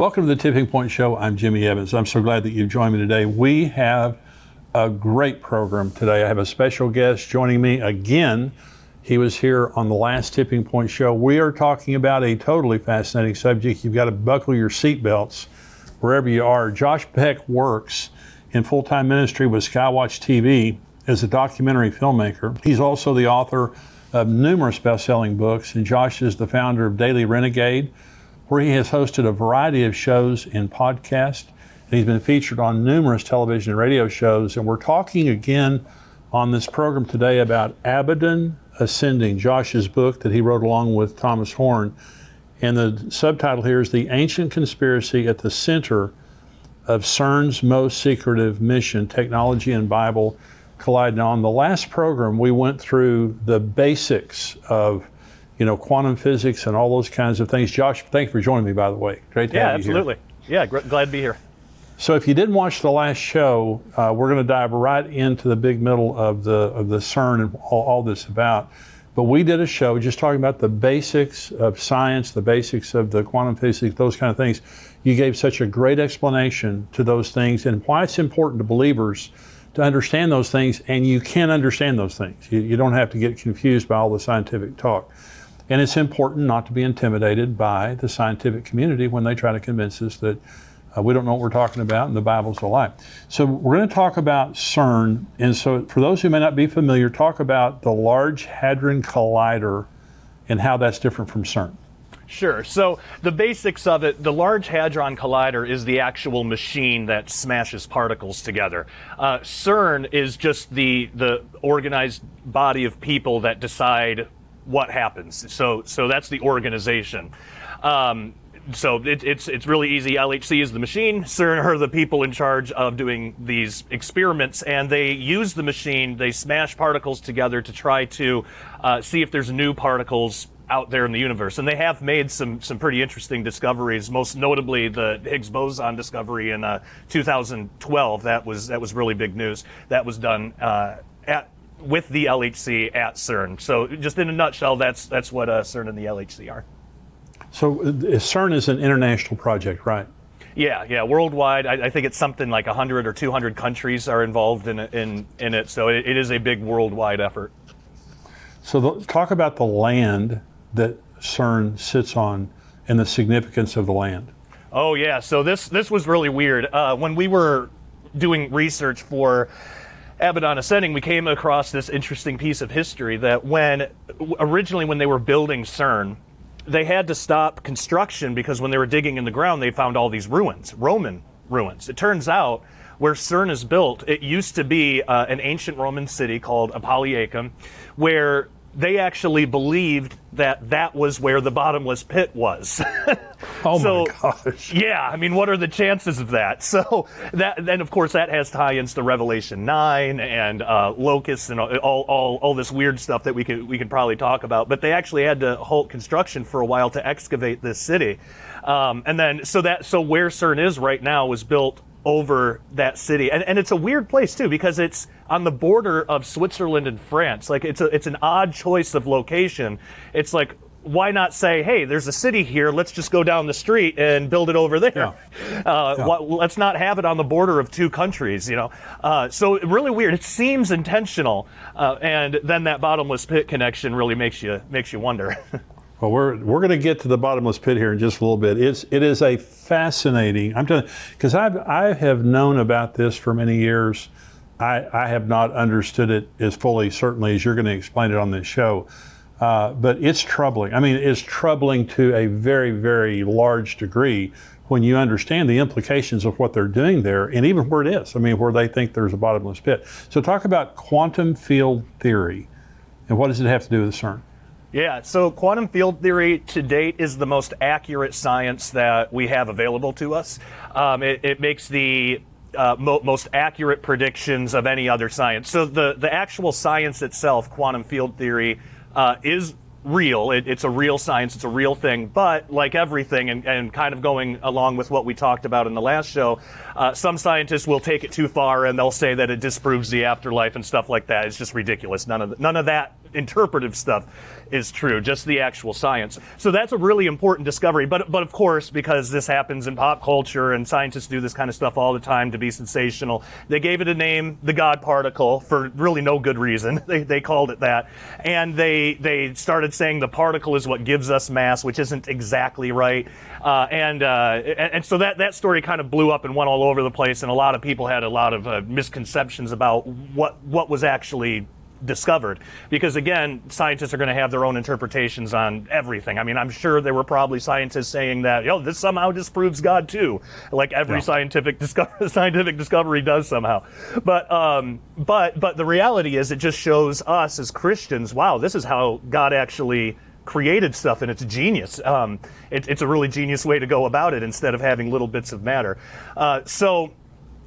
Welcome to the Tipping Point Show. I'm Jimmy Evans. I'm so glad that you've joined me today. We have a great program today. I have a special guest joining me again. He was here on the last Tipping Point Show. We are talking about a totally fascinating subject. You've got to buckle your seatbelts wherever you are. Josh Peck works in full time ministry with Skywatch TV as a documentary filmmaker. He's also the author of numerous best selling books, and Josh is the founder of Daily Renegade where he has hosted a variety of shows and podcasts. And he's been featured on numerous television and radio shows. And we're talking again on this program today about Abaddon Ascending, Josh's book that he wrote along with Thomas Horn. And the subtitle here is The Ancient Conspiracy at the Center of CERN's Most Secretive Mission Technology and Bible Collide. Now, on the last program, we went through the basics of you know, quantum physics and all those kinds of things. Josh, thanks for joining me, by the way. Great to yeah, have you Yeah, absolutely. Yeah, gr- glad to be here. So, if you didn't watch the last show, uh, we're going to dive right into the big middle of the of the CERN and all, all this about. But we did a show just talking about the basics of science, the basics of the quantum physics, those kind of things. You gave such a great explanation to those things and why it's important to believers to understand those things, and you can understand those things. You, you don't have to get confused by all the scientific talk. And it's important not to be intimidated by the scientific community when they try to convince us that uh, we don't know what we're talking about and the Bible's a lie. So we're going to talk about CERN. And so for those who may not be familiar, talk about the Large Hadron Collider and how that's different from CERN. Sure. So the basics of it, the Large Hadron Collider is the actual machine that smashes particles together. Uh, CERN is just the the organized body of people that decide what happens. So so that's the organization. Um, so it, it's it's really easy. LHC is the machine. CERN are the people in charge of doing these experiments, and they use the machine. They smash particles together to try to uh, see if there's new particles out there in the universe. And they have made some some pretty interesting discoveries. Most notably, the Higgs boson discovery in uh, 2012. That was that was really big news. That was done uh, at with the LHC at CERN. So, just in a nutshell, that's that's what uh, CERN and the LHC are. So, uh, CERN is an international project, right? Yeah, yeah, worldwide. I, I think it's something like 100 or 200 countries are involved in in in it. So, it, it is a big worldwide effort. So, the, talk about the land that CERN sits on and the significance of the land. Oh yeah, so this this was really weird. Uh, when we were doing research for Abaddon Ascending, we came across this interesting piece of history that when originally when they were building CERN, they had to stop construction because when they were digging in the ground, they found all these ruins, Roman ruins. It turns out where CERN is built, it used to be uh, an ancient Roman city called Apolliacum, where they actually believed that that was where the bottomless pit was. oh so, my gosh! Yeah, I mean, what are the chances of that? So that then, of course, that has tie-ins to Revelation nine and uh, locusts and all, all all this weird stuff that we could we could probably talk about. But they actually had to halt construction for a while to excavate this city, um, and then so that so where CERN is right now was built over that city. And, and it's a weird place too because it's on the border of Switzerland and France. Like it's a, it's an odd choice of location. It's like why not say, hey, there's a city here, let's just go down the street and build it over there? Yeah. Uh, yeah. What, let's not have it on the border of two countries, you know? Uh, so really weird. It seems intentional. Uh, and then that bottomless pit connection really makes you, makes you wonder. Well, we're we're going to get to the bottomless pit here in just a little bit. It's it is a fascinating. I'm telling because I've I have known about this for many years. I I have not understood it as fully, certainly as you're going to explain it on this show. Uh, but it's troubling. I mean, it's troubling to a very very large degree when you understand the implications of what they're doing there, and even where it is. I mean, where they think there's a bottomless pit. So talk about quantum field theory, and what does it have to do with CERN? Yeah, so quantum field theory to date is the most accurate science that we have available to us. Um, it, it, makes the uh, mo- most accurate predictions of any other science. So the, the actual science itself, quantum field theory, uh, is real. It, it's a real science. It's a real thing. But like everything, and, and, kind of going along with what we talked about in the last show, uh, some scientists will take it too far and they'll say that it disproves the afterlife and stuff like that. It's just ridiculous. None of the, none of that interpretive stuff is true, just the actual science. So that's a really important discovery. But but of course, because this happens in pop culture and scientists do this kind of stuff all the time to be sensational, they gave it a name, the God particle, for really no good reason. They, they called it that, and they they started saying the particle is what gives us mass, which isn't exactly right. Uh, and, uh, and and so that that story kind of blew up and went all over the place, and a lot of people had a lot of uh, misconceptions about what what was actually discovered. Because again scientists are going to have their own interpretations on everything. I mean i'm sure there were probably scientists saying that yo this somehow disproves god too. Like every Yeah. scientific discover- scientific discovery does somehow. But um but but the reality is it just shows us as christians wow this is how god actually created stuff and it's genius. Um, it, it's a really genius way to go about it instead of having little bits of matter. Uh, so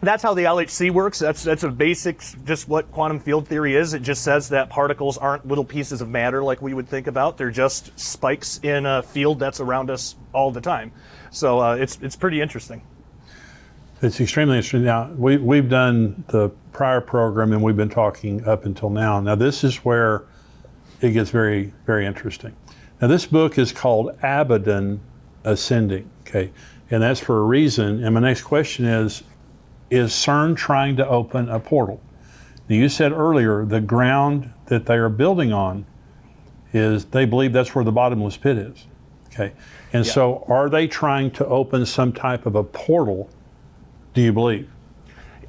that's how the LHC works. That's that's a basic, just what quantum field theory is. It just says that particles aren't little pieces of matter like we would think about. They're just spikes in a field that's around us all the time. So uh, it's it's pretty interesting. It's extremely interesting. Now, we, we've done the prior program and we've been talking up until now. Now, this is where it gets very, very interesting. Now, this book is called Abaddon Ascending, okay? And that's for a reason. And my next question is Is CERN trying to open a portal? Now, you said earlier the ground that they are building on is they believe that's where the bottomless pit is. Okay. And so are they trying to open some type of a portal, do you believe?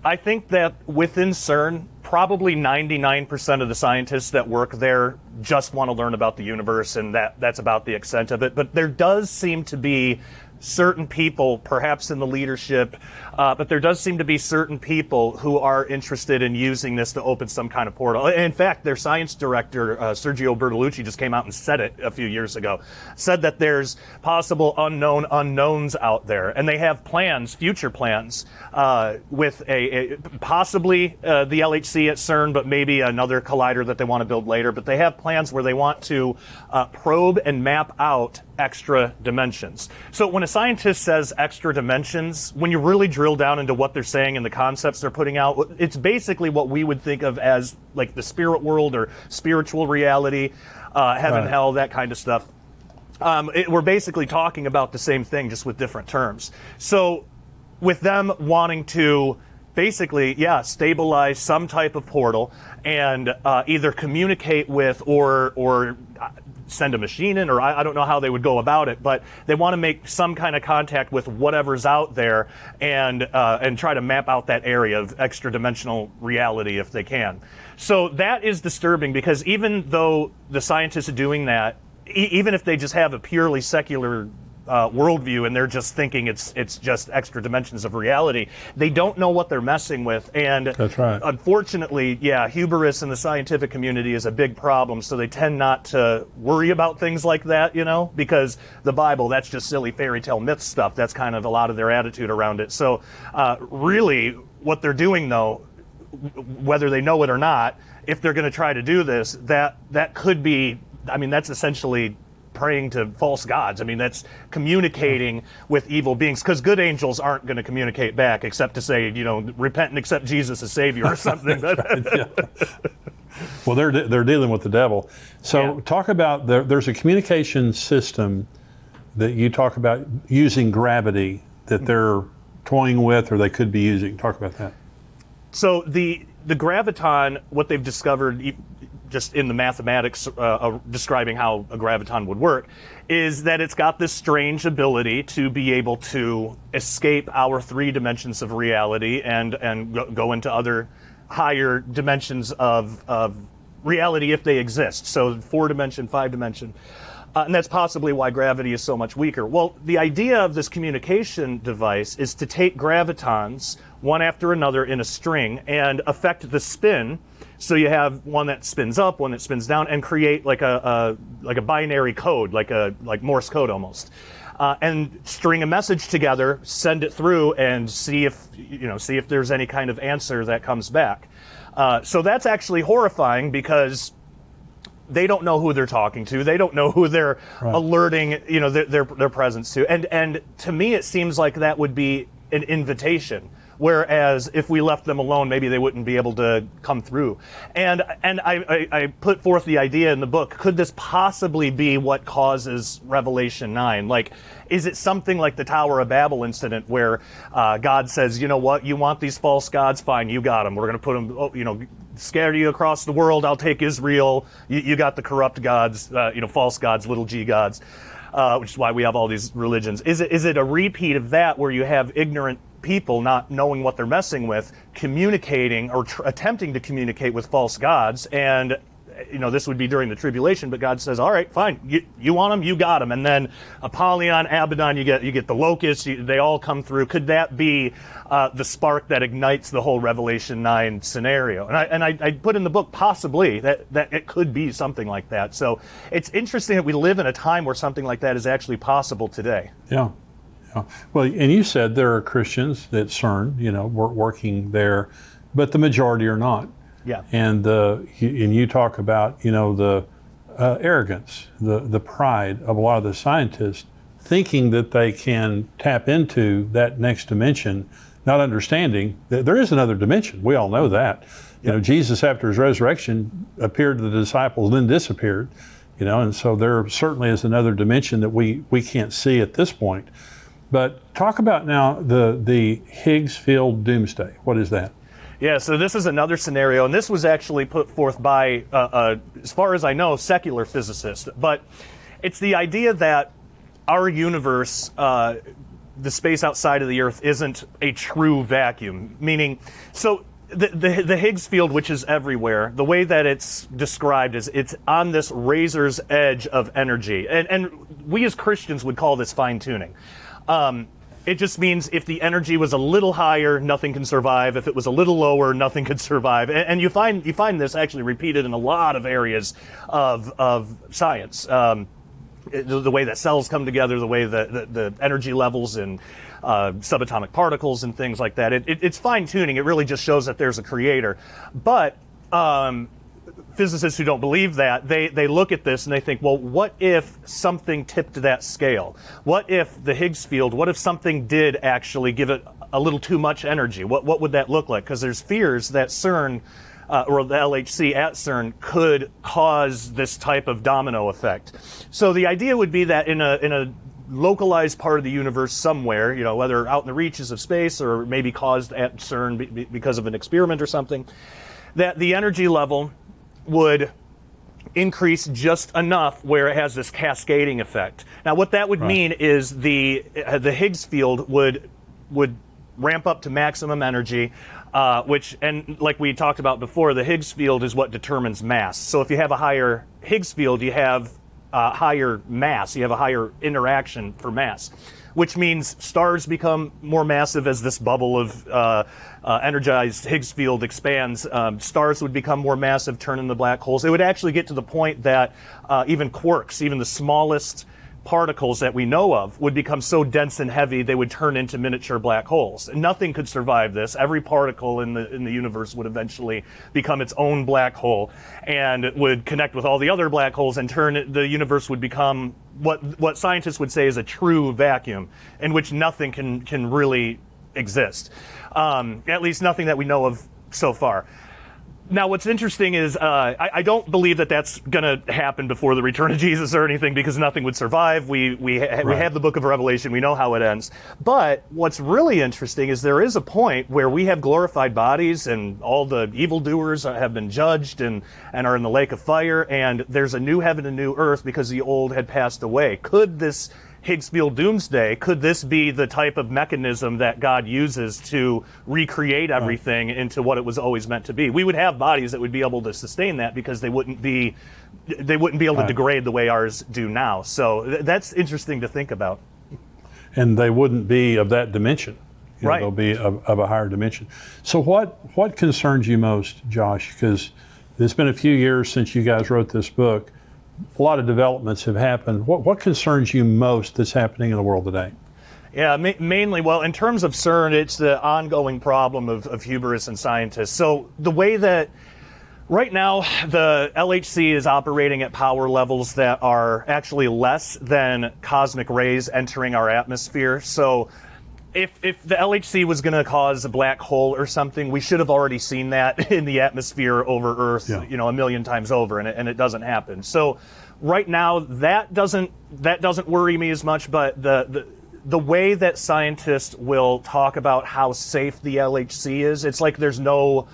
I think that within CERN, probably 99% of the scientists that work there just want to learn about the universe, and that, that's about the extent of it. But there does seem to be certain people, perhaps in the leadership, uh, but there does seem to be certain people who are interested in using this to open some kind of portal. In fact, their science director, uh, Sergio Bertolucci, just came out and said it a few years ago. Said that there's possible unknown unknowns out there, and they have plans, future plans, uh, with a, a possibly uh, the LHC at CERN, but maybe another collider that they want to build later. But they have plans where they want to uh, probe and map out extra dimensions. So when a scientist says extra dimensions, when you really drill down into what they're saying and the concepts they're putting out, it's basically what we would think of as like the spirit world or spiritual reality, uh, heaven, Right. hell, that kind of stuff. Um, it, we're basically talking about the same thing, just with different terms. So, with them wanting to basically, yeah, stabilize some type of portal and uh, either communicate with or or send a machine in, or I, I don't know how they would go about it, but they want to make some kind of contact with whatever's out there and uh, and try to map out that area of extra dimensional reality if they can. So that is disturbing because even though the scientists are doing that, e- even if they just have a purely secular uh, worldview and they're just thinking it's it's just extra dimensions of reality, they don't know what they're messing with. And That's right. unfortunately, yeah, hubris in the scientific community is a big problem. So they tend not to worry about things like that, you know, because the Bible that's just silly fairy tale myth stuff. That's kind of a lot of their attitude around it. So uh, really, what they're doing though whether they know it or not, if they're going to try to do this, that that could be. I mean, that's essentially praying to false gods. I mean, that's communicating with evil beings because good angels aren't going to communicate back except to say, you know, repent and accept Jesus as Savior or something. Well, they're they're dealing with the devil. So Yeah. talk about there, there's a communication system that you talk about using gravity that they're toying with or they could be using. Talk about that. So the the graviton, what they've discovered, just in the mathematics uh, describing how a graviton would work, is that it's got this strange ability to be able to escape our three dimensions of reality and and go into other higher dimensions of of reality if they exist. So four dimension, five dimension. Uh, and that's possibly why gravity is so much weaker. Well, the idea of this communication device is to take gravitons one after another in a string and affect the spin. So you have one that spins up, one that spins down, and create like a, a like a binary code, like a like Morse code almost. Uh, and string a message together, send it through, and see if you know see if there's any kind of answer that comes back. Uh, so that's actually horrifying because they don't know who they're talking to. They don't know who they're alerting, you know, their, their their presence to. And and to me, it seems like that would be an invitation. Whereas if we left them alone, maybe they wouldn't be able to come through. And and I, I, I put forth the idea in the book: could this possibly be what causes Revelation nine? Like, is it something like the Tower of Babel incident where uh, God says, you know what, you want these false gods? Fine, you got them. We're going to put them, oh, you know, scatter you across the world. I'll take Israel. You, you got the corrupt gods, uh, you know, false gods, little g gods. Uh, which is why we have all these religions. Is it is it a repeat of that where you have ignorant people not knowing what they're messing with, communicating or tr- attempting to communicate with false gods, and you know this would be during the tribulation, but God says, "All right, fine, you, you want them, you got them," and then Apollyon, Abaddon, you get you get the locusts, you, they all come through. Could that be uh, the spark that ignites the whole Revelation nine scenario? And I and I, I put in the book possibly that that it could be something like that. So it's interesting that we live in a time where something like that is actually possible today. Yeah. yeah. Well, and you said there are Christians that CERN, you know, wor- working there, but the majority are not. Yeah. And uh, you- and you talk about you know the uh, arrogance, the the pride of a lot of the scientists, thinking that they can tap into that next dimension, not understanding that there is another dimension. We all know that. You know, Jesus after his resurrection appeared to the disciples, then disappeared. You know, and so there certainly is another dimension that we we can't see at this point. But talk about now the the Higgs field doomsday. What is that? Yeah, so this is another scenario, and this was actually put forth by, uh, uh, as far as I know, secular physicists. But it's the idea that our universe, uh, the space outside of the Earth, isn't a true vacuum. Meaning, so the, the, the Higgs field, which is everywhere, the way that it's described is it's on this razor's edge of energy. And, and we as Christians would call this fine tuning. Um, it just means if the energy was a little higher, nothing can survive. If it was a little lower, nothing could survive. And, and you find you find this actually repeated in a lot of areas of of science. Um, the, way that cells come together, the way that the, the energy levels and uh, subatomic particles and things like that. It, it, it's fine tuning. It really just shows that there's a creator. But um, physicists who don't believe that, they, they look at this and they think, well, what if something tipped that scale? What if the Higgs field, what if something did actually give it a little too much energy? What, what would that look like? Because there's fears that CERN uh, or the LHC at CERN could cause this type of domino effect. So the idea would be that in a, in a localized part of the universe somewhere, you know, whether out in the reaches of space or maybe caused at CERN be- be- because of an experiment or something, that the energy level would increase just enough where it has this cascading effect. Now, what that would Right. mean is the uh, the Higgs field would would ramp up to maximum energy, uh, which and like we talked about before, the Higgs field is what determines mass. So if you have a higher Higgs field, you have uh, higher mass. You have a higher interaction for mass, which means stars become more massive as this bubble of uh, uh, energized Higgs field expands. Um, stars would become more massive, turn into black holes. It would actually get to the point that uh, even quarks, even the smallest particles that we know of would become so dense and heavy they would turn into miniature black holes. Nothing could survive this. Every particle in the in the universe would eventually become its own black hole and would connect with all the other black holes and turn the universe would become what what scientists would say is a true vacuum in which nothing can can really exist. Um, at least nothing that we know of so far. Now, what's interesting is uh, I, I don't believe that that's going to happen before the return of Jesus or anything because nothing would survive. We we ha- we have the Book of Revelation. We know how it ends. But what's really interesting is there is a point where we have glorified bodies and all the evildoers have been judged and and are in the lake of fire. And there's a new heaven and new earth because the old had passed away. Could this Higgs field doomsday, could this be the type of mechanism that God uses to recreate everything into what it was always meant to be? We would have bodies that would be able to sustain that because they wouldn't be they wouldn't be able to degrade the way ours do now. So th- that's interesting to think about. and they wouldn't be of that dimension. You know, Right. They'll be of, of a higher dimension. So what what concerns you most, Josh? Because it's been a few years since you guys wrote this book. A lot of developments have happened. What what concerns you most that's happening in the world today? Yeah, ma- mainly, well, in terms of CERN, it's the ongoing problem of, of hubris and scientists. So the way that right now the LHC is operating at power levels that are actually less than cosmic rays entering our atmosphere. So if if the LHC was going to cause a black hole or something, we should have already seen that in the atmosphere over Earth, Yeah. you know, a million times over, and it, and it doesn't happen. So right now, that doesn't that doesn't worry me as much. But the the the way that scientists will talk about how safe the LHC is, it's like there's no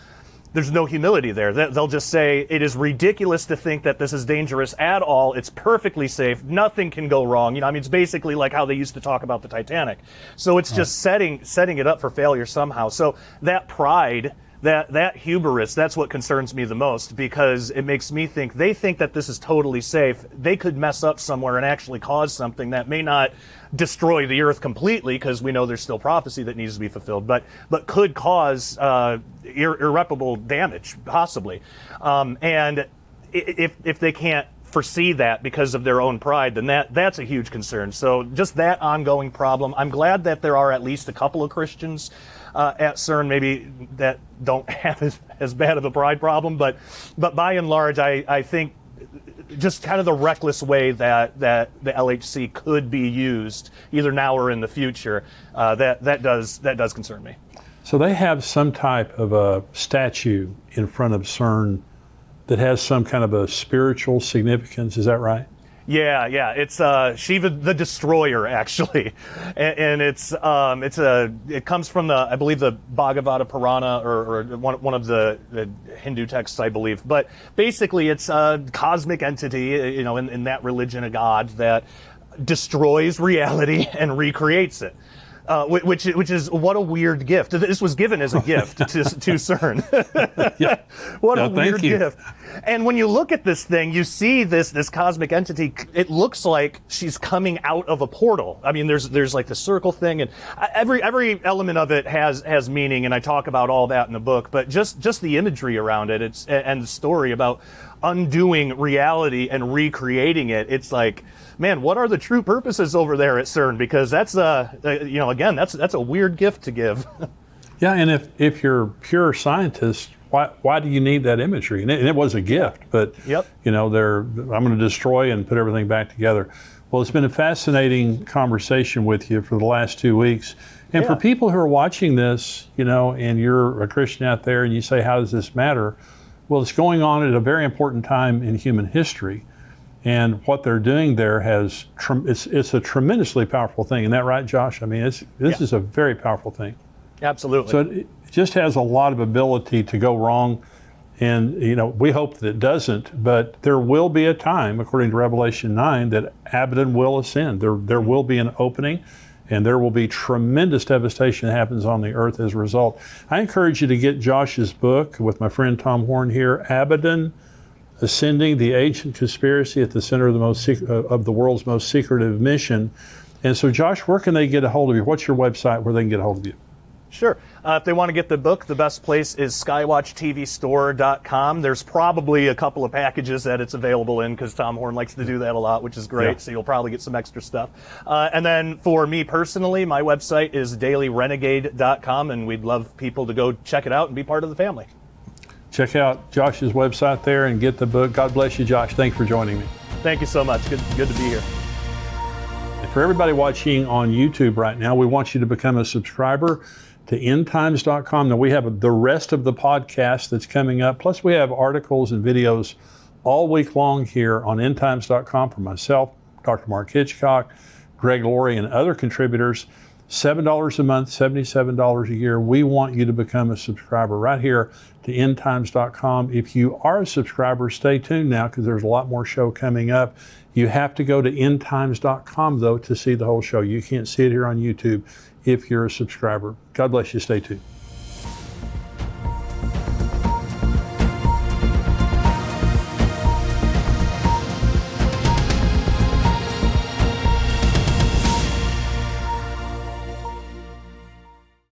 there's no humility there. They- They'll just say it is ridiculous to think that this is dangerous at all. It's perfectly safe. Nothing can go wrong. You know, I mean, it's basically like how they used to talk about the Titanic. So it's just setting setting it up for failure somehow. So that pride. That, that hubris, that's what concerns me the most because it makes me think they think that this is totally safe. They could mess up somewhere and actually cause something that may not destroy the earth completely because we know there's still prophecy that needs to be fulfilled, but but could cause uh, ir- irreparable damage possibly. Um, and if if they can't foresee that because of their own pride, then that that's a huge concern. So just that ongoing problem. I'm glad that there are at least a couple of Christians. Uh, at CERN, maybe that don't have as, as bad of a pride problem, but but by and large, I, I think just kind of the reckless way that, that the LHC could be used, either now or in the future, uh, that that does that does concern me. So they have some type of a statue in front of CERN that has some kind of a spiritual significance. Is that right? Yeah, yeah, it's uh, Shiva the Destroyer actually, and, and it's um, it's a it comes from the I believe the Bhagavata Purana or, or one one of the, the Hindu texts I believe, but basically it's a cosmic entity you know in, in that religion a god that destroys reality and recreates it. Uh, which which is what a weird gift. This was given as a gift to, to CERN. Yeah. What No, a weird gift. And when you look at this thing, you see this this cosmic entity. It looks like she's coming out of a portal. I mean, there's there's like the circle thing, and every every element of it has has meaning, and I talk about all that in the book. But just just the imagery around it, it's and the story about undoing reality and recreating it. It's like, man, what are the true purposes over there at CERN? Because that's a, uh, you know, again, that's that's a weird gift to give. Yeah, and if, if you're pure scientist, why, why do you need that imagery? And it, and it was a gift, but Yep. you know, they're I'm going to destroy and put everything back together. Well, it's been a fascinating conversation with you for the last two weeks. And for people who are watching this, you know, and you're a Christian out there and you say, how does this matter? Well, it's going on at a very important time in human history. And what they're doing there has, it's, it's a tremendously powerful thing. Isn't that right, Josh? I mean, it's, this Yeah. is a very powerful thing. Absolutely. So it it just has a lot of ability to go wrong. And, you know, we hope that it doesn't, but there will be a time, according to Revelation 9, that Abaddon will ascend. There, there mm-hmm. will be an opening, and there will be tremendous devastation that happens on the earth as a result. I encourage you to get Josh's book with my friend Tom Horn here, Abaddon Ascending the Ancient Conspiracy at the Center of the, most sec- uh, of the World's Most Secretive Mission. And so, Josh, where can they get a hold of you? What's your website where they can get a hold of you? Sure. Uh, if they want to get the book, the best place is skywatchtvstore.com. There's probably a couple of packages that it's available in because Tom Horn likes to do that a lot, which is great. Yeah. So you'll probably get some extra stuff. Uh, and then for me personally, my website is dailyrenegade.com, and we'd love people to go check it out and be part of the family. check out Josh's website there and get the book. God bless you, Josh. Thanks for joining me. Thank you so much. Good, good to be here. And for everybody watching on YouTube right now, we want you to become a subscriber to endtimes.com. Now, we have the rest of the podcast that's coming up, plus, we have articles and videos all week long here on endtimes.com for myself, Dr. Mark Hitchcock, Greg Laurie, and other contributors. $7 a month, $77 a year. We want you to become a subscriber right here to endtimes.com. If you are a subscriber, stay tuned now because there's a lot more show coming up. You have to go to endtimes.com though to see the whole show. You can't see it here on YouTube if you're a subscriber. God bless you. Stay tuned.